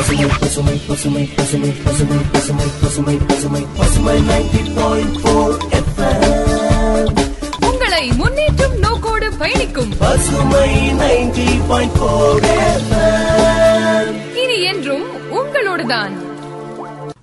பசுமை பசுமை பசுமை பசுமை பசுமை பசுமை பசுமை பசுமை பசுமை நைன்டி பாயிண்ட் போர் உங்களை முன்னேற்றும் நோக்கோடு பயணிக்கும். பசுமை நைன்டி பாயிண்ட் போர் இனி என்றும் உங்களோடுதான்.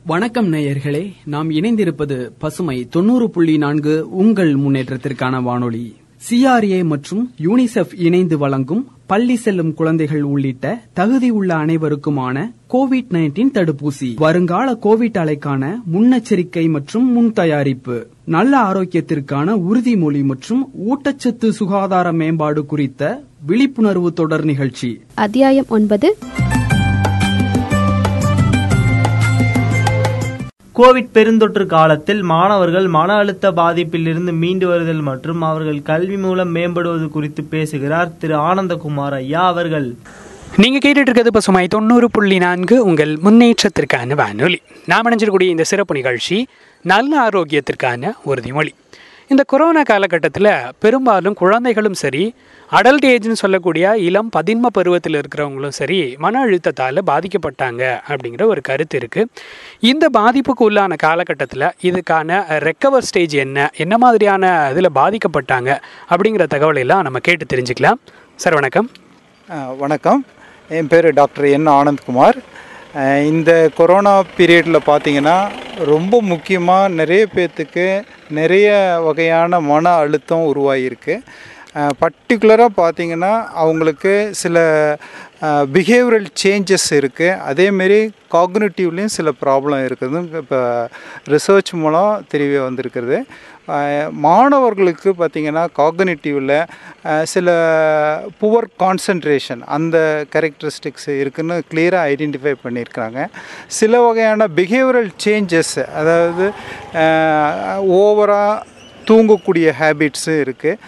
வணக்கம் நேயர்களே நாம் இணைந்திருப்பது பசுமை தொண்ணூறு புள்ளி நான்கு உங்கள் முன்னேற்றத்திற்கான வானொலி. சிஆர்ஏ மற்றும் யூனிசெஃப் இணைந்து வழங்கும் பள்ளி செல்லும் குழந்தைகள் உள்ளிட்ட தகுதி உள்ள அனைவருக்குமான கோவிட் நைன்டீன் தடுப்பூசி. வருங்கால கோவிட் அலைக்கான முன்னெச்சரிக்கை மற்றும் முன் தயாரிப்பு நல்ல ஆரோக்கியத்திற்கான உறுதிமொழி மற்றும் ஊட்டச்சத்து சுகாதார மேம்பாடு குறித்த விழிப்புணர்வு தொடர் நிகழ்ச்சி. அத்தியாயம் ஒன்பது. கோவிட் பெருந்தொற்று காலத்தில் மாணவர்கள் மன அழுத்த பாதிப்பிலிருந்து மீண்டு வருதல் மற்றும் அவர்கள் கல்வி மூலம் மேம்படுவது குறித்து பேசுகிறார் திரு ஆனந்தகுமார் ஐயா அவர்கள். நீங்க கேட்டுட்டு இருக்கிறது பசுமை தொண்ணூறு புள்ளி நான்கு உங்கள் முன்னேற்றத்திற்கான வானொலி. நாம் அணைஞ்சிருக்கூடிய இந்த சிறப்பு நிகழ்ச்சி நல்ல ஆரோக்கியத்திற்கான உறுதிமொழி. இந்த கொரோனா காலகட்டத்தில் பெரும்பாலும் குழந்தைகளும் சரி அடல்ட் ஏஜ்னு சொல்லக்கூடிய இளம் பதின்ம பருவத்தில் இருக்கிறவங்களும் சரி மன அழுத்தத்தால் பாதிக்கப்பட்டாங்க அப்படிங்கிற ஒரு கருத்து இருக்குது இந்த பாதிப்புக்கு உள்ளான காலகட்டத்தில் இதுக்கான ரெக்கவர் ஸ்டேஜ் என்ன என்ன மாதிரியான இதில் பாதிக்கப்பட்டாங்க அப்படிங்கிற தகவலையெல்லாம் நம்ம கேட்டு தெரிஞ்சுக்கலாம். சார் வணக்கம். வணக்கம். என் பேர் டாக்டர் என் ஆனந்த்குமார். இந்த கொரோனா பீரியடில் பார்த்தீங்கன்னா ரொம்ப முக்கியமாக நிறைய பேர்த்துக்கு நிறைய வகையான மன அழுத்தம் உருவாகியிருக்கு பர்டிகுலராக பார்த்தீங்கன்னா அவங்களுக்கு சில பிஹேவியரல் சேஞ்சஸ் இருக்குது அதேமாரி காக்னேட்டிவ்லேயும் சில ப்ராப்ளம் இருக்குது. இப்போ ரிசர்ச் மூலம் தெரிய வந்திருக்கிறது மாணவர்களுக்கு பார்த்திங்கன்னா காக்னேட்டிவில் சில புவர் கான்சன்ட்ரேஷன் அந்த கேரக்டரிஸ்டிக்ஸ் இருக்குதுன்னு கிளியராக ஐடென்டிஃபை பண்ணியிருக்கிறாங்க சில வகையான பிஹேவியரல் சேஞ்சஸ் அதாவது ஓவராக தூங்கக்கூடிய ஹேபிட்ஸும் இருக்குது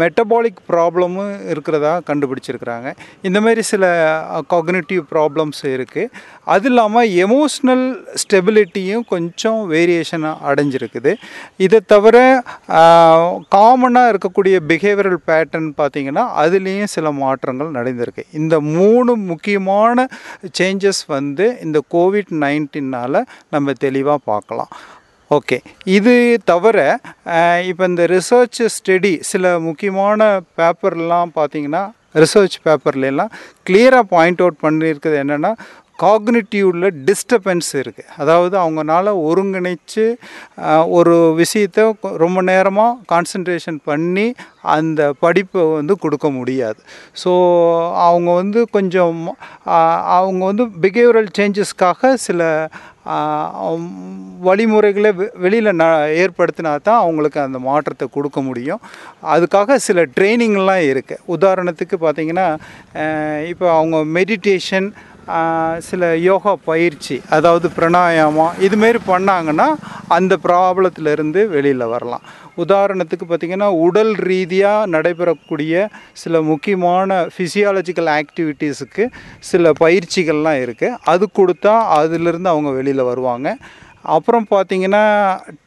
மெட்டபாலிக் ப்ராப்ளமும் இருக்கிறதா கண்டுபிடிச்சிருக்கிறாங்க. இந்த மாதிரி சில காக்னிட்டிவ் ப்ராப்ளம்ஸ் இருக்குது அது இல்லாமல் எமோஷ்னல் ஸ்டெபிலிட்டியும் கொஞ்சம் வேரியேஷன் அடைஞ்சிருக்குது. இதை தவிர காமனாக இருக்கக்கூடிய பிஹேவியரல் பேட்டர்ன் பார்த்திங்கன்னா அதுலேயும் சில மாற்றங்கள் நடந்திருக்கு. இந்த மூணு முக்கியமான சேஞ்சஸ் வந்து இந்த கோவிட் நைன்டீனால் நம்ம தெளிவாக பார்க்கலாம் ஓகே. இது தவிர இப்போ இந்த ரிசர்ச் ஸ்டடி சில முக்கியமான பேப்பர்லாம் பார்த்தீங்கன்னா ரிசர்ச் பேப்பர்லாம் கிளியராக பாயிண்ட் அவுட் பண்ணியிருக்கிறது என்னென்னா காக்னிட்டிவ்ல டிஸ்டர்பன்ஸ் இருக்குது அதாவது அவங்கனால ஒருங்கிணைச்சு ஒரு விஷயத்தை ரொம்ப நேரமாக கான்சன்ட்ரேஷன் பண்ணி அந்த படிப்பை வந்து கொடுக்க முடியாது. ஸோ அவங்க வந்து கொஞ்சம் அவங்க வந்து பிஹேவியரல் சேஞ்சஸ்க்காக சில வழிமுறைகளை வெளியில் ந ஏற்படுத்தினா தான் அவங்களுக்கு அந்த மாற்றத்தை கொடுக்க முடியும். அதுக்காக சில ட்ரைனிங்லாம் இருக்குது உதாரணத்துக்கு பார்த்திங்கன்னா இப்போ அவங்க மெடிடேஷன் சில யோகா பயிற்சி அதாவது பிரணாயாமம் இதுமாரி பண்ணாங்கன்னா அந்த ப்ராப்ளத்திலேருந்து வெளியில் வரலாம். உதாரணத்துக்கு பார்த்திங்கன்னா உடல் ரீதியாக நடைபெறக்கூடிய சில முக்கியமான ஃபிசியாலஜிக்கல் ஆக்டிவிட்டீஸுக்கு சில பயிற்சிகள்லாம் இருக்குது அது கொடுத்தா அதிலிருந்து அவங்க வெளியில் வருவாங்க. அப்புறம் பார்த்திங்கன்னா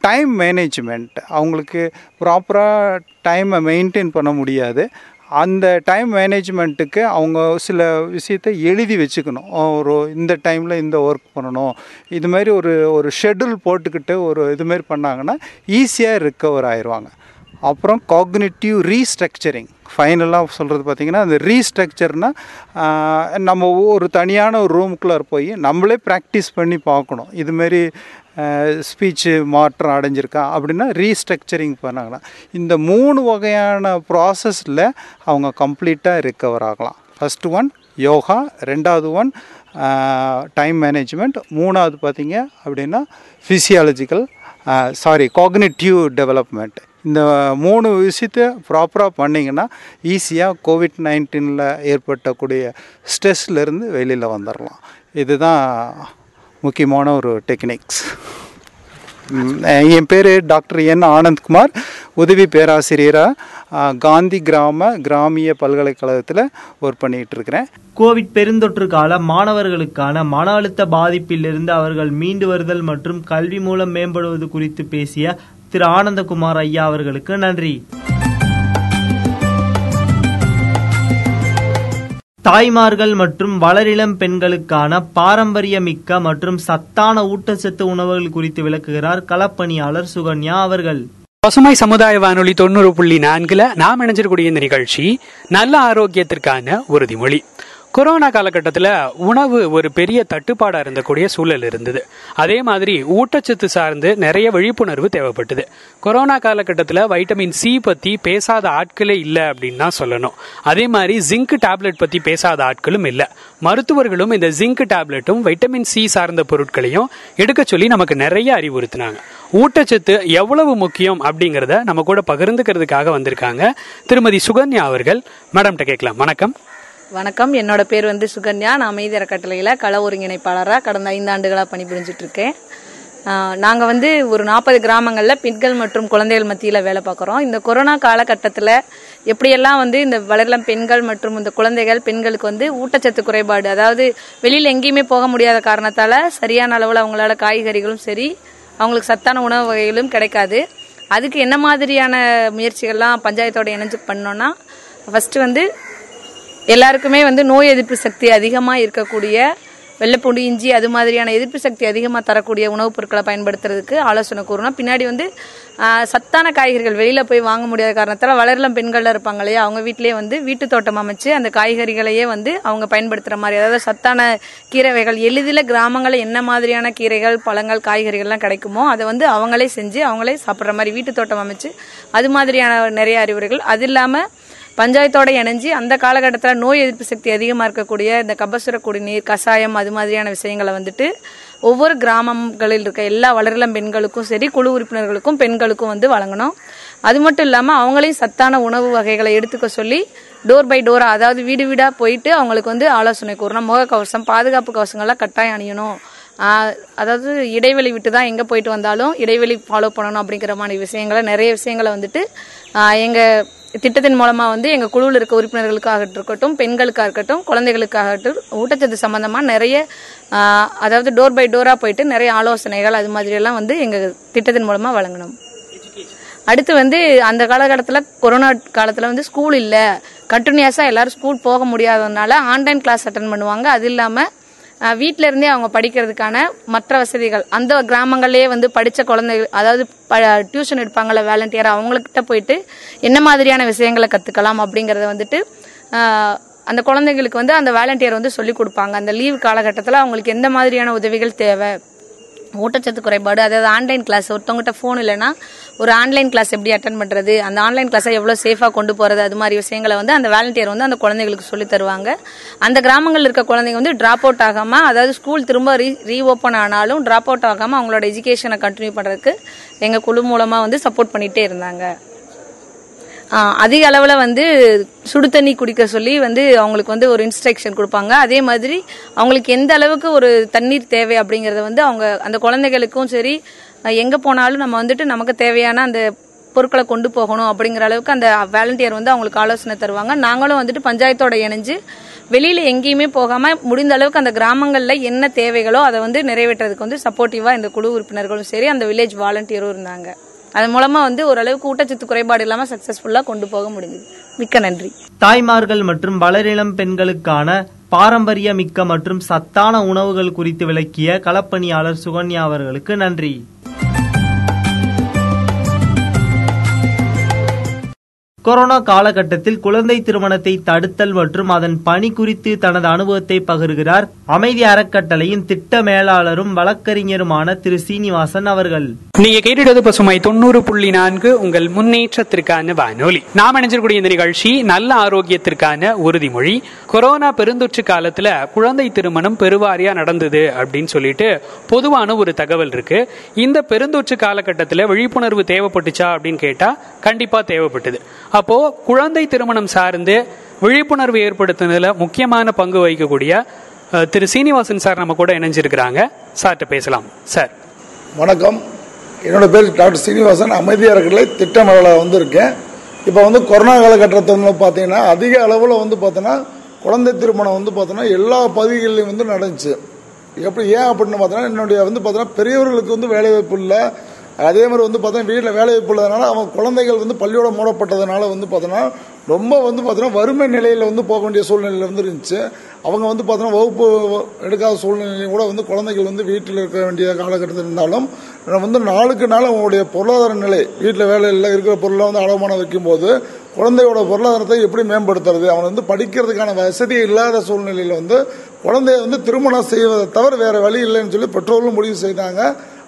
டைம் மேனேஜ்மெண்ட் அவங்களுக்கு ப்ராப்பராக டைமை மெயின்டைன் பண்ண முடியாது. அந்த டைம் மேனேஜ்மெண்ட்டுக்கு அவங்க சில விஷயத்தை எழுதி வச்சுக்கணும். ஒரு இந்த டைமில் இந்த ஒர்க் பண்ணணும். இது மாதிரி ஒரு ஒரு ஷெட்யூல் போட்டுக்கிட்டு ஒரு இது மாதிரி பண்ணாங்கன்னா ஈஸியாக ரிக்கவர் ஆயிடுவாங்க அப்புறம் காக்னிட்டிவ் ரீஸ்ட்ரக்சரிங் ஃபைனலாக சொல்கிறது பார்த்திங்கன்னா அந்த ரீஸ்ட்ரக்சர்னால் நம்ம ஒரு தனியான ஒரு ரூமுக்குள்ளே போய் நம்மளே ப்ராக்டிஸ் பண்ணி பார்க்கணும். இதுமாரி ஸ்பீச்சு மாற்றம் அடைஞ்சிருக்கா அப்படின்னா ரீஸ்ட்ரக்சரிங் பண்ணாங்கன்னா இந்த மூணு வகையான ப்ராசஸில் அவங்க கம்ப்ளீட்டாக ரிக்கவர் ஆகலாம். First one yoga. ரெண்டாவது ஒன் டைம் மேனேஜ்மெண்ட் மூணாவது பார்த்தீங்க அப்படின்னா ஃபிசியாலஜிக்கல் சாரி காக்னிட்டிவ் டெவலப்மெண்ட் இந்த மூணு விஷயத்த ப்ராப்பராக பண்ணிங்கன்னா ஈஸியாக கோவிட் நைன்டீனில் ஏற்பட்டக்கூடிய ஸ்ட்ரெஸ்லேருந்து வெளியில் வந்துடலாம் இதுதான் முக்கியமான ஒரு டெக்னிக்ஸ் என் பேர் டாக்டர் என் ஆனந்த்குமார். உதவி பேராசிரியராக காந்தி கிராம கிராமிய பல்கலைக்கழகத்தில் ஒர்க் பண்ணிகிட்டு இருக்கிறேன் கோவிட் பெருந்தொற்று கால மாணவர்களுக்கான மன அழுத்த பாதிப்பிலிருந்து அவர்கள் மீண்டு வருதல் மற்றும் கல்வி மூலம் மேம்படுவது குறித்து பேசிய திரு ஆனந்தகுமார் ஐயா அவர்களுக்கு நன்றி. தாய்மார்கள் மற்றும் வளரிளம் பெண்களுக்கான பாரம்பரியமிக்க மற்றும் சத்தான ஊட்டச்சத்து உணவுகள் குறித்து விளக்குகிறார் களப்பணியாளர் சுகன்யா அவர்கள். பசுமை சமுதாய வானொலி தொண்ணூறு புள்ளி நான்குல நாம் இணைஞ்சிருக்கூடிய இந்த நிகழ்ச்சி நல்ல ஆரோக்கியத்திற்கான உறுதிமொழி. கொரோனா காலகட்டத்தில் உணவு ஒரு பெரிய தட்டுப்பாடாக இருந்தக்கூடிய சூழல் இருந்தது. அதே மாதிரி ஊட்டச்சத்து சார்ந்து நிறைய விழிப்புணர்வு தேவைப்பட்டது. கொரோனா காலகட்டத்தில் வைட்டமின் சி பற்றி பேசாத ஆட்களே இல்லை அப்படின்னு தான் சொல்லணும். அதே மாதிரி ஜிங்க் டேப்லெட் பற்றி பேசாத ஆட்களும் இல்லை. மருத்துவர்களும் இந்த ஜிங்க் டேப்லெட்டும் வைட்டமின் சி சார்ந்த பொருட்களையும் எடுக்க சொல்லி நமக்கு நிறைய அறிவுறுத்தினாங்க. ஊட்டச்சத்து எவ்வளவு முக்கியம் அப்படிங்கிறத நம்ம கூட பகிர்ந்துக்கிறதுக்காக வந்திருக்காங்க திருமதி சுகன்யா அவர்கள். மேடம்கிட்ட கேட்கலாம். வணக்கம். வணக்கம். என்னோட பேர் வந்து சுகன்யா. நான் அமைதி அறக்கட்டளையில் கள ஒருங்கிணைப்பாளராக கடந்த ஐந்தாண்டுகளாக பணிபுரிஞ்சிட்டு இருக்கேன். நாங்கள் வந்து ஒரு நாற்பது கிராமங்களில் பெண்கள் மற்றும் குழந்தைகள் மத்தியில் வேலை பார்க்குறோம். இந்த கொரோனா காலகட்டத்தில் எப்படியெல்லாம் வந்து இந்த வளரலாம் பெண்கள் மற்றும் இந்த குழந்தைகள் பெண்களுக்கு வந்து ஊட்டச்சத்து குறைபாடு அதாவது வெளியில் எங்கேயுமே போக முடியாத காரணத்தால் சரியான அளவில் அவங்களால காய்கறிகளும் சரி அவங்களுக்கு சத்தான உணவு வகைகளும் கிடைக்காது. அதுக்கு என்ன மாதிரியான முயற்சிகள்லாம் பஞ்சாயத்தோட இணைஞ்சு பண்ணோன்னா ஃபஸ்ட்டு வந்து எல்லாருக்குமே வந்து நோய் எதிர்ப்பு சக்தி அதிகமாக இருக்கக்கூடிய வெள்ளைப்பூண்டு இஞ்சி அது மாதிரியான எதிர்ப்பு சக்தி அதிகமாக தரக்கூடிய உணவுப் பொருட்களை பயன்படுத்துறதுக்கு ஆலோசனை கூறணும். பின்னாடி வந்து சத்தான காய்கறிகள் வெளியில் போய் வாங்க முடியாத காரணத்தால் வளரலம் பெண்களில் இருப்பாங்க இல்லையா? அவங்க வீட்டிலேயே வந்து வீட்டு தோட்டம் அமைச்சு அந்த காய்கறிகளையே வந்து அவங்க பயன்படுத்துகிற மாதிரி அதாவது சத்தான கீரை வகைகள் எளிதில் கிராமங்களில் என்ன மாதிரியான கீரைகள் பழங்கள் காய்கறிகள்லாம் கிடைக்குமோ அதை வந்து அவங்களே செஞ்சு அவங்களே சாப்பிட்ற மாதிரி வீட்டு தோட்டம் அமைச்சு அது மாதிரியான நிறைய அறிவுரைகள். அது இல்லாமல் பஞ்சாயத்தோட இணைஞ்சு அந்த காலகட்டத்தில் நோய் எதிர்ப்பு சக்தி அதிகமாக இருக்கக்கூடிய இந்த கபசுர குடிநீர் கஷாயம் அது மாதிரியான விஷயங்களை வந்துட்டு ஒவ்வொரு கிராமங்களில் இருக்க எல்லா வளரிளம் பெண்களுக்கும் சரி குழு உறுப்பினர்களுக்கும் பெண்களுக்கும் வந்து வழங்கணும். அது மட்டும் இல்லாமல் அவங்களையும் சத்தான உணவு வகைகளை எடுத்துக்க சொல்லி டோர் பை டோராக அதாவது வீடு வீடாக போயிட்டு அவங்களுக்கு வந்து ஆலோசனை கூறணும். முகக்கவசம் பாதுகாப்பு கவசங்கள்லாம் கட்டாயம் அணியணும். அதாவது இடைவெளி விட்டு தான் எங்கே போயிட்டு வந்தாலும் இடைவெளி ஃபாலோ பண்ணணும் அப்படிங்கிற மாதிரி விஷயங்களை நிறைய விஷயங்களை வந்துட்டு எங்கள் திட்டத்தின் மூலமாக வந்து எங்கள் குழுவில் இருக்க உறுப்பினர்களுக்காக இருக்கட்டும் பெண்களுக்காக இருக்கட்டும் குழந்தைகளுக்காகட்டும் ஊட்டச்சத்து சம்மந்தமாக நிறைய அதாவது டோர் பை டோராக போயிட்டு நிறைய ஆலோசனைகள் அது மாதிரியெல்லாம் வந்து எங்கள் திட்டத்தின் மூலமாக வழங்கணும். அடுத்து வந்து அந்த காலகட்டத்தில் கொரோனா காலத்தில் வந்து ஸ்கூல் இல்லை. கண்டினியூஸாக எல்லாரும் ஸ்கூல் போக முடியாததுனால ஆன்லைன் கிளாஸ் அட்டன் பண்ணுவாங்க. அது இல்லாமல் வீட்டில இருந்தே அவங்க படிக்கிறதுக்கான மற்ற வசதிகள் அந்த கிராமங்கள்லேயே வந்து படித்த குழந்தைகள் அதாவது டியூஷன் எடுப்பாங்கள வேலண்டியர் அவங்கக்கிட்ட போயிட்டு என்ன மாதிரியான விஷயங்களை கற்றுக்கலாம் அப்படிங்கிறத வந்துட்டு அந்த குழந்தைங்களுக்கு வந்து அந்த வேலண்டியர் வந்து சொல்லிக் கொடுப்பாங்க. அந்த லீவ் காலகட்டத்தில் அவங்களுக்கு எந்த மாதிரியான உதவிகள் தேவை? ஊட்டச்சத்து குறைபாடு அதாவது ஆன்லைன் கிளாஸ் ஒருத்தவங்ககிட்ட ஃபோன் இல்லைன்னா ஒரு ஆன்லைன் கிளாஸ் எப்படி அட்டன் பண்ணுறது அந்த ஆன்லைன் கிளாஸை எவ்வளோ சேஃபாக கொண்டு போகிறது அது மாதிரி விஷயங்களை வந்து அந்த வாலண்டியர் வந்து அந்த குழந்தைகளுக்கு சொல்லி தருவாங்க. அந்த கிராமங்களில் இருக்க குழந்தைங்க வந்து ட்ராப் அவுட் ஆகாமல் அதாவது ஸ்கூல் திரும்ப ரீ ரீஓப்பன் ஆனாலும் ட்ராப் அவுட் ஆகாமல் அவங்களோட எஜுகேஷனை கண்டினியூ பண்ணுறதுக்கு எங்கள் குழு மூலமாக வந்து சப்போர்ட் பண்ணிகிட்டே இருந்தாங்க. அதிக அளவில் வந்து சுடு தண்ணி குடிக்க சொல்லி வந்து அவங்களுக்கு வந்து ஒரு இன்ஸ்ட்ரக்ஷன் கொடுப்பாங்க. அதே மாதிரி அவங்களுக்கு எந்த அளவுக்கு ஒரு தண்ணீர் தேவை அப்படிங்கறத வந்து அவங்க அந்த குழந்தைகளுக்கும் சரி எங்கே எங்க போனாலும் நம்ம வந்துட்டு நமக்கு தேவையான அந்த பொருட்களை கொண்டு போகணும் அப்படிங்கிற அளவுக்கு அந்த வாலண்டியர் வந்து அவங்களுக்கு ஆலோசனை தருவாங்க. நாங்களும் வந்துட்டு பஞ்சாயத்தோட இணைஞ்சு வெளியில எங்கேயுமே போகாம முடிந்த அளவுக்கு அந்த கிராமங்கள்ல என்ன தேவைகளோ அதை வந்து நிறைவேற்றுறதுக்கு வந்து சப்போர்ட்டிவா இந்த குழு உறுப்பினர்களும் சரி அந்த வில்லேஜ் வாலண்டியரும் இருந்தாங்க. அதன் மூலமா வந்து ஓரளவுக்கு ஊட்டச்சத்து குறைபாடு இல்லாம சக்சஸ்ஃபுல்லா கொண்டு போக முடிஞ்சது. மிக்க நன்றி. தாய்மார்கள் மற்றும் வளரிளம் பெண்களுக்கான பாரம்பரிய மிக்க மற்றும் சத்தான உணவுகள் குறித்து விளக்கிய களப்பணியாளர் சுகன்யா அவர்களுக்கு நன்றி. கொரோனா காலகட்டத்தில் குழந்தை திருமணத்தை தடுத்தல் மற்றும் அதன் பணி குறித்து தனது அனுபவத்தை பகிர்கிறார். அமைதி அறக்கட்டளையின் திட்ட மேலாளரும் வழக்கறிஞருமான திரு சீனிவாசன் அவர்கள். நீங்க கேட்டுட்டது பசுமை தொண்ணூறு புள்ளி நான்கு உங்கள் முன்னேற்றத்திற்கான வானொலி. நாம் அணிஞ்சிருக்கூடிய இந்த நிகழ்ச்சி நல்ல ஆரோக்கியத்திற்கான உறுதிமொழி. கொரோனா பெருந்தொற்று காலத்துல குழந்தை திருமணம் பெருவாரியா நடந்தது அப்படின்னு சொல்லிட்டு பொதுவான ஒரு தகவல் இருக்கு. இந்த பெருந்தொற்று காலகட்டத்தில் விழிப்புணர்வு தேவைப்பட்டுச்சா அப்படின்னு கேட்டா கண்டிப்பா தேவைப்பட்டது. அப்போ குழந்தை திருமணம் சார்ந்து விழிப்புணர்வு ஏற்படுத்துனதுல முக்கியமான பங்கு வகிக்கக்கூடிய திரு சீனிவாசன் சார் நம்ம கூட இணைஞ்சிருக்கிறாங்க. சார்கிட்ட பேசலாம். சார். வணக்கம். என்னோட பேர் டாக்டர் சீனிவாசன். அமைதியாக இருக்கிற திட்ட மேலாளர் வந்து இருக்கேன் இப்போ வந்து கொரோனா காலகட்டத்தில் வந்து பார்த்தீங்கன்னா அதிக அளவில் வந்து பார்த்தோன்னா குழந்தை திருமணம் வந்து பார்த்தோன்னா எல்லா பகுதிகளிலும் வந்து நடந்துச்சு. எப்படி ஏன் அப்படின்னு பார்த்தோன்னா என்னுடைய வந்து பார்த்தோன்னா பெரியவர்களுக்கு வந்து வேலைவாய்ப்பு இல்லை. அதே மாதிரி வந்து பார்த்தோன்னா வீட்டில் வேலைவாய்ப்பு இல்லாதனால அவன் குழந்தைகள் வந்து பள்ளியோட மூடப்பட்டதுனால வந்து பார்த்தோன்னா ரொம்ப வந்து பார்த்தோன்னா வறுமை நிலையில் வந்து போக வேண்டிய சூழ்நிலையில் வந்து இருந்துச்சு அவங்க வந்து பார்த்தோன்னா வகுப்பு எடுக்காத சூழ்நிலையும் கூட வந்து குழந்தைகள் வந்து வீட்டில் இருக்க வேண்டிய காலகட்டத்தில் இருந்தாலும் வந்து நாளுக்கு நாள் அவங்களுடைய பொருளாதார நிலை வீட்டில் வேலையில் இருக்கிற பொருளை வந்து அடமானம் வைக்கும்போது குழந்தையோட பொருளாதாரத்தை எப்படி மேம்படுத்துறது அவன் வந்து படிக்கிறதுக்கான வசதி இல்லாத சூழ்நிலையில் வந்து குழந்தைய வந்து திருமணம் செய்வதை தவிர வேறு வழி இல்லைன்னு சொல்லி பெற்றோர்களும் முடிவு செய்தாங்க.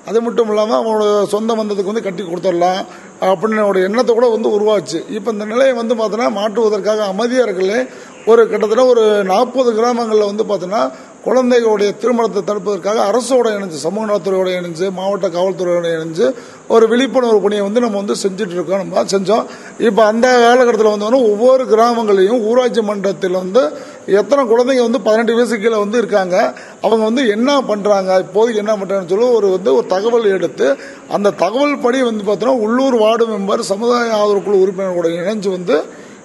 அது மட்டும் இல்லாமல் அவங்களோட சொந்த பந்தத்துக்கு வந்து கட்டி கொடுத்துடலாம். அப்படின்னு ஒரு எண்ணத்தை கூட வந்து உருவாச்சு. இப்போ இந்த நிலையை வந்து பார்த்தோன்னா மாற்றுவதற்காக அமைதியாக இருக்கலே ஒரு கிட்டத்தட்ட ஒரு நாற்பது கிராமங்களில் வந்து பார்த்தோன்னா குழந்தைகளுடைய திருமணத்தை தடுப்பதற்காக அரசோட இணைஞ்சு சமூக நலத்துறையோட இணைஞ்சு மாவட்ட காவல்துறையோட இணைஞ்சு ஒரு விழிப்புணர்வு பணியை வந்து நம்ம வந்து செஞ்சுட்டு இருக்கோம். நம்ம செஞ்சோம். இப்போ அந்த காலகட்டத்தில் வந்து ஒவ்வொரு கிராமங்களையும் ஊராட்சி மன்றத்தில் வந்து எத்தனை குழந்தைங்க வந்து பதினெட்டு வயசு கீழே வந்து இருக்காங்க. அவங்க வந்து என்ன பண்ணுறாங்க இப்போதைக்கு என்ன பண்ணுறாங்கன்னு சொல்லி ஒரு வந்து ஒரு தகவல் எடுத்து அந்த தகவல் படி வந்து பார்த்தோன்னா உள்ளூர் வார்டு மெம்பர் சமுதாய ஆதரவு குழு உறுப்பினர்களோட இணைஞ்சு வந்து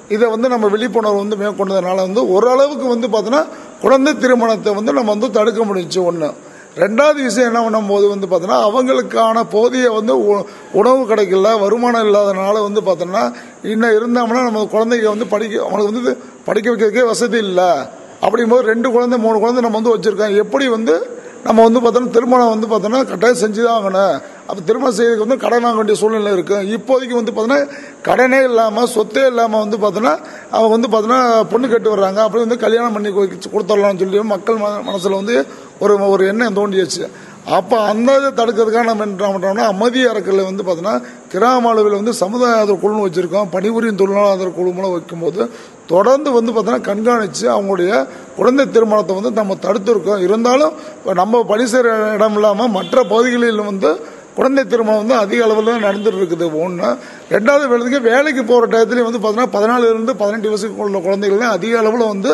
இதை வந்து நம்ம விழிப்புணர்வு வந்து மேற்கொண்டதுனால வந்து ஓரளவுக்கு வந்து பார்த்தோன்னா குழந்தை திருமணத்தை வந்து நம்ம வந்து தடுக்க முடிஞ்சுச்சு ஒன்று ரெண்டாவது விஷயம் என்ன பண்ணும்போது வந்து பார்த்தோன்னா அவங்களுக்கான போதிய வந்து உ- உணவு கிடைக்கல வருமானம் இல்லாதனால வந்து பார்த்தோன்னா இன்னும் இருந்தோம்னா நம்ம குழந்தைங்க வந்து படிக்க அவங்களுக்கு வந்து படிக்க வைக்கிறதுக்கே வசதி இல்லை. அப்படிங்கும்போது ரெண்டு குழந்தை மூணு குழந்தை நம்ம வந்து வச்சுருக்கோம். எப்படி வந்து நம்ம வந்து பார்த்தோன்னா திருமணம் வந்து பார்த்தோன்னா கட்டாயம் செஞ்சு தான் ஆகணும் அப்போ திருமணம் செய்யறதுக்கு வந்து கடன் வாங்க வேண்டிய சூழ்நிலை இருக்கும் இப்போதைக்கு வந்து பார்த்தோன்னா கடனே இல்லாமல் சொத்தே இல்லாமல் வந்து பார்த்தோன்னா அவங்க வந்து பார்த்தோன்னா பொண்ணு கட்டு வர்றாங்க. அப்படி வந்து கல்யாணம் பண்ணி கொடுத்து- கொடுத்துடலாம்னு சொல்லி மக்கள் மனசில் வந்து ஒரு ஒரு எண்ணம் தோண்டியாச்சு. அப்போ அந்த இதை தடுக்கிறதுக்காக நம்ம என்ன பண்ணுறோம்னா அமைதி அறக்கல வந்து பார்த்தோன்னா கிராம அளவில் வந்து சமுதாய ஆதரவு குழுன்னு வச்சுருக்கோம். பணிபுரியும் தொழிலாளர் குழுமெல்லாம் வைக்கும்போது தொடர்ந்து வந்து பார்த்தோன்னா கண்காணித்து அவங்களுடைய குழந்தை திருமணத்தை வந்து நம்ம தடுத்துருக்கோம். இருந்தாலும் இப்போ நம்ம பணி செய்கிற இடம் இல்லாமல் மற்ற பகுதிகளில் வந்து குழந்தை திருமணம் வந்து அதிக அளவில் நடந்துட்டு இருக்குது ஒன்று ரெண்டாவது வேலைக்கு வேலைக்கு போகிற டயத்துலேயும் வந்து பார்த்தீங்கன்னா பதினாலுலேருந்து பதினெட்டு வயசுக்கு உள்ள குழந்தைகள் தான் அதிக அளவில் வந்து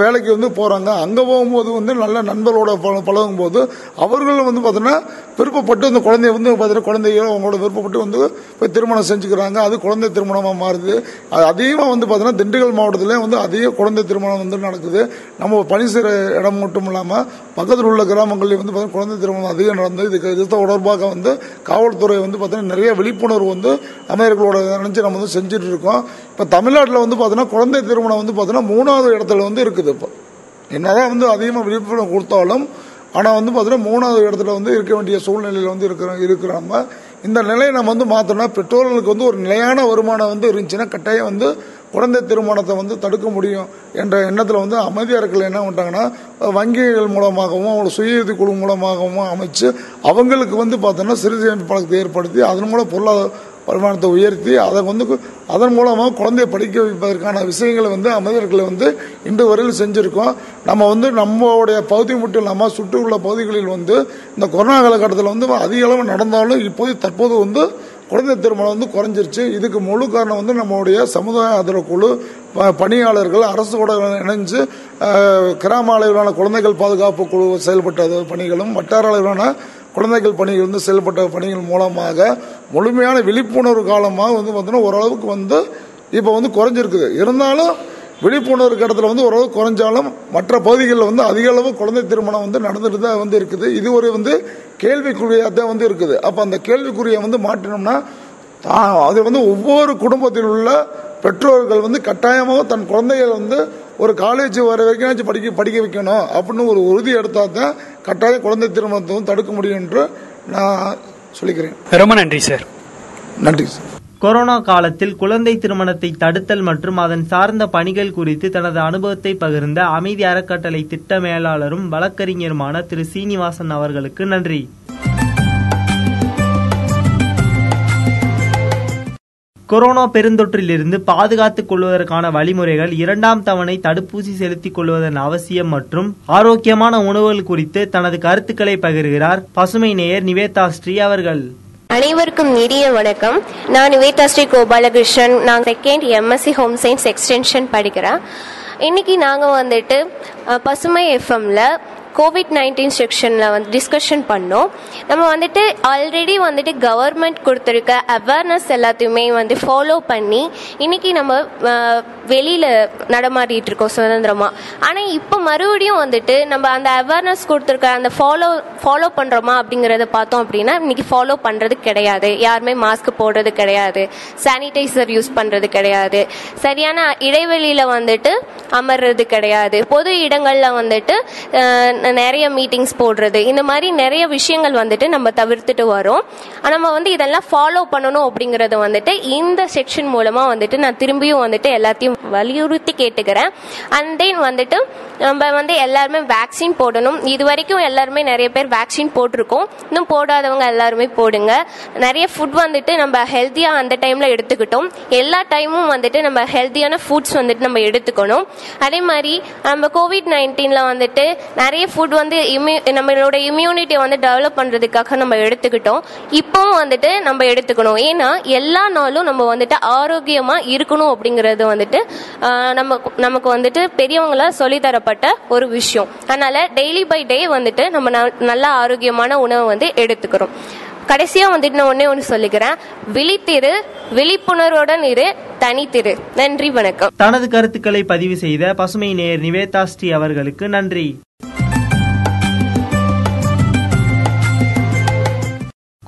வேலைக்கு வந்து போகிறாங்க அங்கே போகும்போது வந்து நல்ல நண்பர்களோட பழகும் போது அவர்களும் வந்து பார்த்தீங்கன்னா விருப்பப்பட்டு அந்த குழந்தைய வந்து பார்த்தீங்கன்னா குழந்தைய அவங்களோட விருப்பப்பட்டு வந்து போய் திருமணம் செஞ்சுக்கிறாங்க. அது குழந்தை திருமணமாக மாறுது. அது அதிகமாக வந்து பார்த்தீங்கன்னா திண்டுக்கல் மாவட்டத்திலே வந்து அதிக குழந்தை திருமணம் வந்து நடக்குது. நம்ம பணி செய்கிற இடம் மட்டும் இல்லாமல் பக்கத்தில் உள்ள கிராமங்களில் வந்து பார்த்தீங்கன்னா குழந்தை திருமணம் அதிகம் நடந்து இதுக்கு இது தொடர்பாக வந்து காவல்துறை வந்து பார்த்தீங்கன்னா நிறைய விழிப்புணர்வு வந்து அமையர்களோட நினைச்சு நம்ம வந்து செஞ்சுட்டு இருக்கோம். இப்போ தமிழ்நாட்டில் வந்து பார்த்தீங்கன்னா குழந்தை திருமணம் வந்து பார்த்தீங்கன்னா மூணாவது இடத்துல வந்து இருக்குது இப்போ. என்னதான் வந்து அதிகமாக விழிப்புணர்வு கொடுத்தாலும் ஆனால் வந்து பார்த்தீங்கன்னா மூணாவது இடத்துல வந்து இருக்க வேண்டிய சூழ்நிலையில் வந்து இருக்கிற இருக்கிற நம்ம இந்த நிலையை நம்ம வந்து மாற்றோம்னா பெற்றோர்களுக்கு வந்து ஒரு நிலையான வருமானம் வந்து இருந்துச்சுன்னா கட்டாயம் வந்து குழந்தை திருமணத்தை வந்து தடுக்க முடியும் என்ற எண்ணத்தில் வந்து அமைதியார்கள் என்ன பண்ணிட்டாங்கன்னா வங்கிகள் மூலமாகவும் அவங்களோட சுய குழு மூலமாகவும் அமைச்சு அவங்களுக்கு வந்து பார்த்தோன்னா சிறு சேமிப்பு பழக்கத்தை ஏற்படுத்தி அதன் மூலம் பொருளாதார வருமானத்தை உயர்த்தி அதை வந்து கு- அதன் மூலமாக குழந்தையை படிக்க வைப்பதற்கான விஷயங்களை வந்து அமைச்சர்களை வந்து இன்று வரையில் செஞ்சுருக்கோம். நம்ம வந்து நம்மளுடைய பகுதி மட்டும் இல்லாமல் சுற்றியுள்ள பகுதிகளில் வந்து இந்த கொரோனா காலகட்டத்தில் வந்து அதிக அளவு நடந்தாலும் இப்போது தற்போது வந்து குழந்தை திருமணம் வந்து குறைஞ்சிருச்சு. இதுக்கு முழு காரணம் வந்து நம்மளுடைய சமுதாய ஆதரவு குழு பணியாளர்கள் பணியாளர்கள் கூட இணைஞ்சு கிராம அளவிலான குழந்தைகள் பாதுகாப்பு குழு செயல்பட்ட பணிகளும் வட்டார அளவிலான குழந்தைகள் பணிகள் வந்து செயல்பட்ட பணிகள் மூலமாக முழுமையான விழிப்புணர்வு காலமாக வந்து பார்த்தோன்னா ஓரளவுக்கு வந்து இப்போ வந்து குறைஞ்சிருக்குது. இருந்தாலும் விழிப்புணர்வு இடத்துல வந்து ஓரளவு குறைஞ்சாலும் மற்ற பகுதிகளில் வந்து அதிக அளவு குழந்தை திருமணம் வந்து நடந்துட்டு தான் வந்து இருக்குது. இது ஒரு வந்து கேள்விக்குறியாக தான் வந்து இருக்குது. அப்போ அந்த கேள்விக்குறியை வந்து மாற்றினோம்னா அது வந்து ஒவ்வொரு குடும்பத்தில் உள்ள பெற்றோர்கள் வந்து கட்டாயமாக தன் குழந்தைகள் வந்து ஒரு காலேஜ் வர வரைக்கும் படிக்க படிக்க வைக்கணும். அப்படின்னு ஒரு உறுதி எடுத்தால் தான் கட்டாயம் குழந்தை திருமணத்தை வந்து தடுக்க முடியும் என்று நான் சொல்லிக்கிறேன். ரொம்ப நன்றி சார். நன்றி சார். கொரோனா காலத்தில் குழந்தை திருமணத்தை தடுத்தல் மற்றும் அதன் சார்ந்த பணிகள் குறித்து தனது அனுபவத்தை பகிர்ந்த அமைதி அறக்கட்டளை திட்ட மேலாளரும் வழக்கறிஞருமான திரு சீனிவாசன் அவர்களுக்கு நன்றி. கொரோனா பெருந்தொற்றிலிருந்து பாதுகாத்துக் கொள்வதற்கான வழிமுறைகள் இரண்டாம் தவணை தடுப்பூசி செலுத்திக் கொள்வதன் அவசியம் மற்றும் ஆரோக்கியமான உணவுகள் குறித்து தனது கருத்துக்களை பகிர்கிறார் பசுமை நேயர் நிவேதா ஸ்ரீ அவர்கள். அனைவருக்கும் இனிய வணக்கம். நான் நிவேதா ஸ்ரீ கோபாலகிருஷ்ணன். நான் second MSc home science extension படிக்கிறேன். இன்னைக்கு நாங்கள் வந்துட்டு பசுமை எஃப்எம்ல கோவிட் நைன்டீன் செக்ஷனில் வந்து டிஸ்கஷன் பண்ணோம். நம்ம வந்துட்டு ஆல்ரெடி வந்துட்டு கவர்மெண்ட் கொடுத்துருக்க அவேர்னஸ் எல்லாத்தையுமே வந்து ஃபாலோ பண்ணி இன்னைக்கு நம்ம வெளியில் நடமாடிட்டு இருக்கோம் சுதந்திரமாக ஆனால் இப்போ மறுபடியும் வந்துட்டு நம்ம அந்த அவேர்னஸ் கொடுத்துருக்க அந்த ஃபாலோ ஃபாலோ பண்ணுறோமா அப்படிங்கிறத பார்த்தோம் அப்படின்னா இன்றைக்கி ஃபாலோ பண்ணுறது கிடையாது. யாருமே மாஸ்க் போடுறது கிடையாது. சானிடைசர் யூஸ் பண்ணுறது கிடையாது. சரியான இடைவெளியில் வந்துட்டு அமர்றது கிடையாது. பொது இடங்களில் வந்துட்டு நிறைய மீட்டிங்ஸ் போடுறது. இந்த மாதிரி நிறைய விஷயங்கள் வந்துட்டு நம்ம தவிர்த்துட்டு வரோம். நம்ம வந்து இதெல்லாம் ஃபாலோ பண்ணணும் அப்படிங்கறத வந்துட்டு இந்த செக்ஷன் மூலமா வந்துட்டு நான் திரும்பியும் வந்துட்டு எல்லாத்தையும் வலியுறுத்தி கேட்டுக்கிறேன். அண்ட் தென் வந்துட்டு நம்ம வந்து எல்லாருமே வேக்சின் போடணும். இது வரைக்கும் எல்லாருமே நிறைய பேர் வேக்சின் போட்டிருக்கோம். இன்னும் போடாதவங்க எல்லாருமே போடுங்க. நிறைய ஃபுட் வந்துட்டு நம்ம ஹெல்த்தியா அந்த டைம்ல எடுத்துக்கிட்டோம். எல்லா டைமும் வந்துட்டு நம்ம ஹெல்த்தியான ஃபுட்ஸ் வந்துட்டு நம்ம எடுத்துக்கணும். அதே மாதிரி நம்ம கோவிட் நைன்டீன்ல வந்துட்டு நிறைய ஃபுட் வந்து இம்யூ நம்மளோட இம்யூனிட்டியை வந்து டெவலப் பண்ணுறதுக்காக நம்ம எடுத்துக்கிட்டோம். இப்போவும் வந்துட்டு நம்ம எடுத்துக்கணும். ஏன்னா எல்லா நாளும் நம்ம வந்துட்டு ஆரோக்கியமாக இருக்கணும் அப்படிங்கிறது வந்துட்டு நம்ம நமக்கு வந்துட்டு பெரியவங்கள சொல்லித்தரப்பட்ட ஒரு விஷயம். அதனால் டெய்லி பை டே வந்துட்டு நம்ம நல்ல ஆரோக்கியமான உணவை வந்து எடுத்துக்கிறோம். கடைசியாக வந்துட்டு நான் ஒன்றே ஒன்று சொல்லிக்கிறேன். விழித்திரு விழிப்புணர்வுடன் இரு தனித்திரு. நன்றி வணக்கம். தனது கருத்துக்களை பதிவு செய்த பசுமை நேர் நிவேதாஸ்ரீ அவர்களுக்கு நன்றி.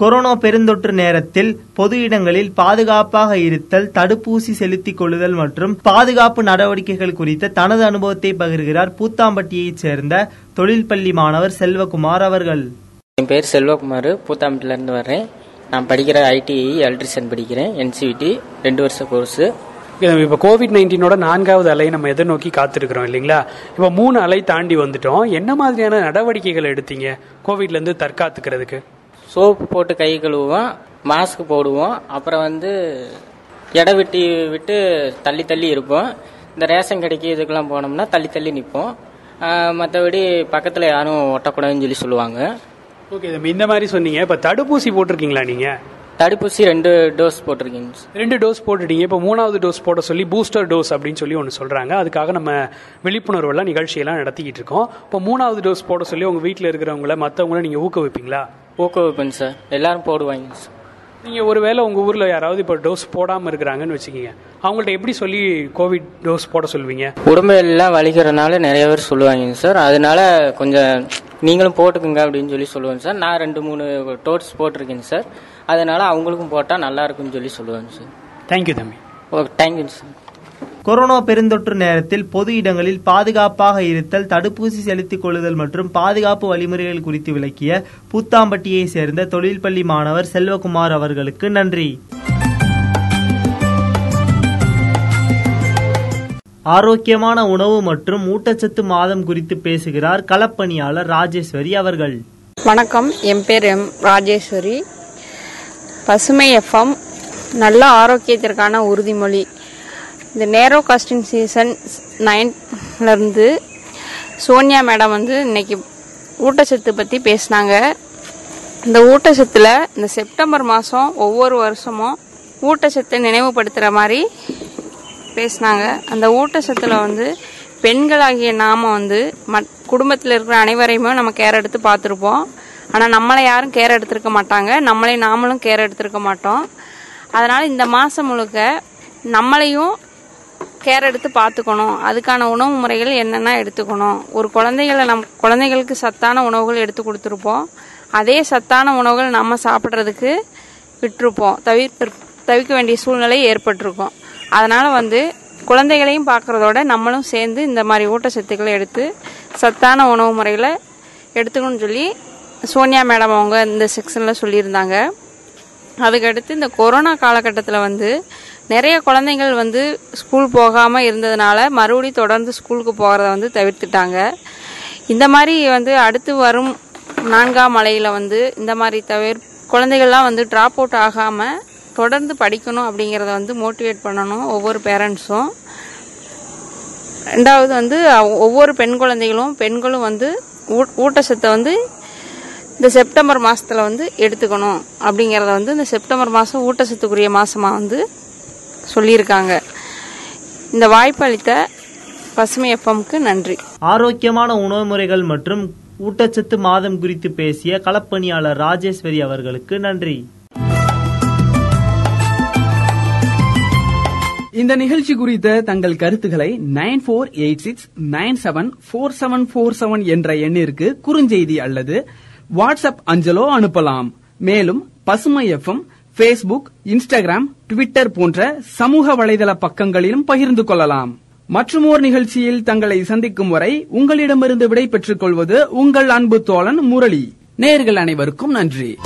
கொரோனா பெருந்தொற்று நேரத்தில் பொது இடங்களில் பாதுகாப்பாக இருத்தல் தடுப்பூசி செலுத்திக் கொள்ளுதல் மற்றும் பாதுகாப்பு நடவடிக்கைகள் குறித்த தனது அனுபவத்தை பகிர்கிறார் பூத்தாம்பட்டியைச் சேர்ந்த தொழில் பள்ளி மாணவர் செல்வகுமார் அவர்கள். என் பேர் செல்வகுமார் பூத்தாம்பட்டிலேருந்து வர்றேன். நான் படிக்கிற ஐடிஐ எலக்ட்ரிஷியன் படிக்கிறேன். என்சிவிடி ரெண்டு வருஷ கோர்ஸு இப்போ கோவிட் நைன்டீனோட நான்காவது அலை நம்ம எதிர்நோக்கி காத்திருக்கிறோம் இல்லைங்களா? இப்போ மூணு அலை தாண்டி வந்துட்டோம். என்ன மாதிரியான நடவடிக்கைகள் எடுத்தீங்க? கோவிட்லேருந்து தற்காத்துக்கிறதுக்கு. சோப்பு போட்டு கை கழுவுவோம் மாஸ்க் போடுவோம் அப்புறம் வந்து எடை விட்டு விட்டு தள்ளி தள்ளி இருப்போம். இந்த ரேஷன் கடைக்கு இதுக்கெல்லாம் போனோம்னா தள்ளி தள்ளி நிற்போம் மற்றபடி பக்கத்தில் யாரும் ஒட்டக்கூடாதுன்னு சொல்லி சொல்லுவாங்க. ஓகே இந்த மாதிரி சொன்னீங்க. இப்போ தடுப்பூசி போட்டிருக்கீங்களா நீங்கள் தடுப்பூசி ரெண்டு டோஸ் போட்டிருக்கீங்க ரெண்டு டோஸ் போட்டுட்டீங்க. இப்போ மூணாவது டோஸ் போட சொல்லி பூஸ்டர் டோஸ் அப்படின்னு சொல்லி ஒன்று சொல்கிறாங்க அதுக்காக நம்ம விழிப்புணர்வெல்லாம் நிகழ்ச்சியெல்லாம் நடத்திக்கிட்டு இருக்கோம். இப்போ மூணாவது டோஸ் போட சொல்லி உங்கள் வீட்டில் இருக்கிறவங்கள மற்றவங்கள நீங்கள் ஊக்குவிப்பீங்களா? ஊக்குவிப்பேன் சார். எல்லாரும் போடுவாங்க சார். நீங்கள் ஒருவேளை உங்கள் ஊரில் யாராவது இப்போ டோஸ் போடாமல் இருக்கிறாங்கன்னு வச்சுக்கோங்க. அவங்கள்ட்ட எப்படி சொல்லி கோவிட் டோஸ் போட சொல்வீங்க? உடம்பு எல்லாம் வலிக்கிறனால நிறைய பேர் சொல்லுவாங்க சார். அதனால கொஞ்சம் நீங்களும் போட்டுக்குங்க அப்படின்னு சொல்லி சொல்லுவேன் சார். நான் ரெண்டு மூணு டோட்ஸ் போட்டிருக்கேன் சார். அதனால அவங்களுக்கும் போட்டால் நல்லா இருக்கும்னு சொல்லி சொல்லுவேன் சார். தேங்க்யூ தம்பி. Okay thank you sir. Corona பெருந்தொற்று நேரத்தில் பொது இடங்களில் பாதுகாப்பாக இருத்தல் தடுப்பூசி செலுத்திக் கொள்ளுதல் மற்றும் பாதுகாப்பு வழிமுறைகள் குறித்து விளக்கிய பூத்தாம்பட்டியை சேர்ந்த தொழில் பள்ளி மாணவர் செல்வகுமார் அவர்களுக்கு நன்றி. ஆரோக்கியமான உணவு மற்றும் ஊட்டச்சத்து மாதம் குறித்து பேசுகிறார் களப்பணியாளர் ராஜேஸ்வரி அவர்கள். வணக்கம். என் பேர் எம் ராஜேஸ்வரி. பசுமை எஃப்எம் நல்ல ஆரோக்கியத்திற்கான உறுதிமொழி இந்த நேரோ காஸ்டின் சீசன் நைன்லேருந்து சோனியா மேடம் வந்து இன்னைக்கு ஊட்டச்சத்து பற்றி பேசினாங்க. இந்த ஊட்டச்சத்தில் இந்த செப்டம்பர் மாதம் ஒவ்வொரு வருஷமும் ஊட்டச்சத்தை நினைவுபடுத்துகிற மாதிரி பேசினாங்க. அந்த ஊட்டச்சத்தில் வந்து பெண்களாகிய நாம் வந்து மட் குடும்பத்தில் இருக்கிற அனைவரையுமே நம்ம கேர் எடுத்து பார்த்துருப்போம். ஆனால் நம்மளை யாரும் கேர் எடுத்திருக்க மாட்டாங்க. நம்மளை நாமளும் கேர் எடுத்திருக்க மாட்டோம். அதனால் இந்த மாதம் முழுக்க நம்மளையும் கேர் எடுத்து பார்த்துக்கணும். அதுக்கான உணவு முறைகள் என்னென்ன எடுத்துக்கணும். ஒரு குழந்தைகளை நம் குழந்தைகளுக்கு சத்தான உணவுகள் எடுத்து கொடுத்துருப்போம். அதே சத்தான உணவுகள் நம்ம சாப்பிட்றதுக்கு விட்டுருப்போம். தவிர்த்து தவிர்க்க வேண்டிய சூழ்நிலை ஏற்பட்டிருக்கும். அதனால் வந்து குழந்தைகளையும் பார்க்குறதோட நம்மளும் சேர்ந்து இந்த மாதிரி ஊட்டச்சத்துக்களை எடுத்து சத்தான உணவு முறைகளை எடுத்துக்கணும்னு சொல்லி சோனியா மேடம் அவங்க இந்த செக்ஷனில் சொல்லியிருந்தாங்க. அதுக்கடுத்து இந்த கொரோனா காலகட்டத்தில் வந்து நிறைய குழந்தைகள் வந்து ஸ்கூல் போகாமல் இருந்ததுனால மறுபடியும் தொடர்ந்து ஸ்கூலுக்கு போகிறத வந்து தவிர்த்துட்டாங்க. இந்த மாதிரி வந்து அடுத்து வரும் நான்காம் மலையில் வந்து இந்த மாதிரி தவிர குழந்தைகள்லாம் வந்து ட்ராப் அவுட் ஆகாமல் தொடர்ந்து படிக்கணும் அப்படிங்கிறத வந்து மோட்டிவேட் பண்ணணும் ஒவ்வொரு பேரண்ட்ஸும் ரெண்டாவது வந்து ஒவ்வொரு பெண் குழந்தைகளும் பெண்களும் வந்து ஊ- ஊட்டச்சத்தை வந்து இந்த செப்டம்பர் மாதத்தில் வந்து எடுத்துக்கணும். அப்படிங்கிறத வந்து இந்த செப்டம்பர் மாதம் ஊட்டச்சத்துக்குரிய மாதமாக வந்து சொல்லியிருக்காங்க. இந்த வாய்ப்பு அளித்த பசுமை எஃப்எம்க்கு நன்றி. ஆரோக்கியமான உணவு முறைகள் மற்றும் ஊட்டச்சத்து மாதம் குறித்து பேசிய களப்பணியாளர் ராஜேஸ்வரி அவர்களுக்கு நன்றி. இந்த நிகழ்ச்சி குறித்த தங்கள் கருத்துக்களை nine four eight six nine seven four seven four seven என்ற எண்ணிற்கு குறுஞ்செய்தி அல்லது வாட்ஸ்அப் அஞ்சலோ அனுப்பலாம். மேலும் பசுமை எஃப்எம் ஃபேஸ்புக் இன்ஸ்டாகிராம் ட்விட்டர் போன்ற சமூக வலைதள பக்கங்களிலும் பகிர்ந்து கொள்ளலாம். மற்றும் ஓர் நிகழ்ச்சியில் தங்களை சந்திக்கும் வரை உங்களிடமிருந்து விடை பெற்றுக் கொள்வது உங்கள் அன்பு தோழன் முரளி. நேர்கள் அனைவருக்கும் நன்றி.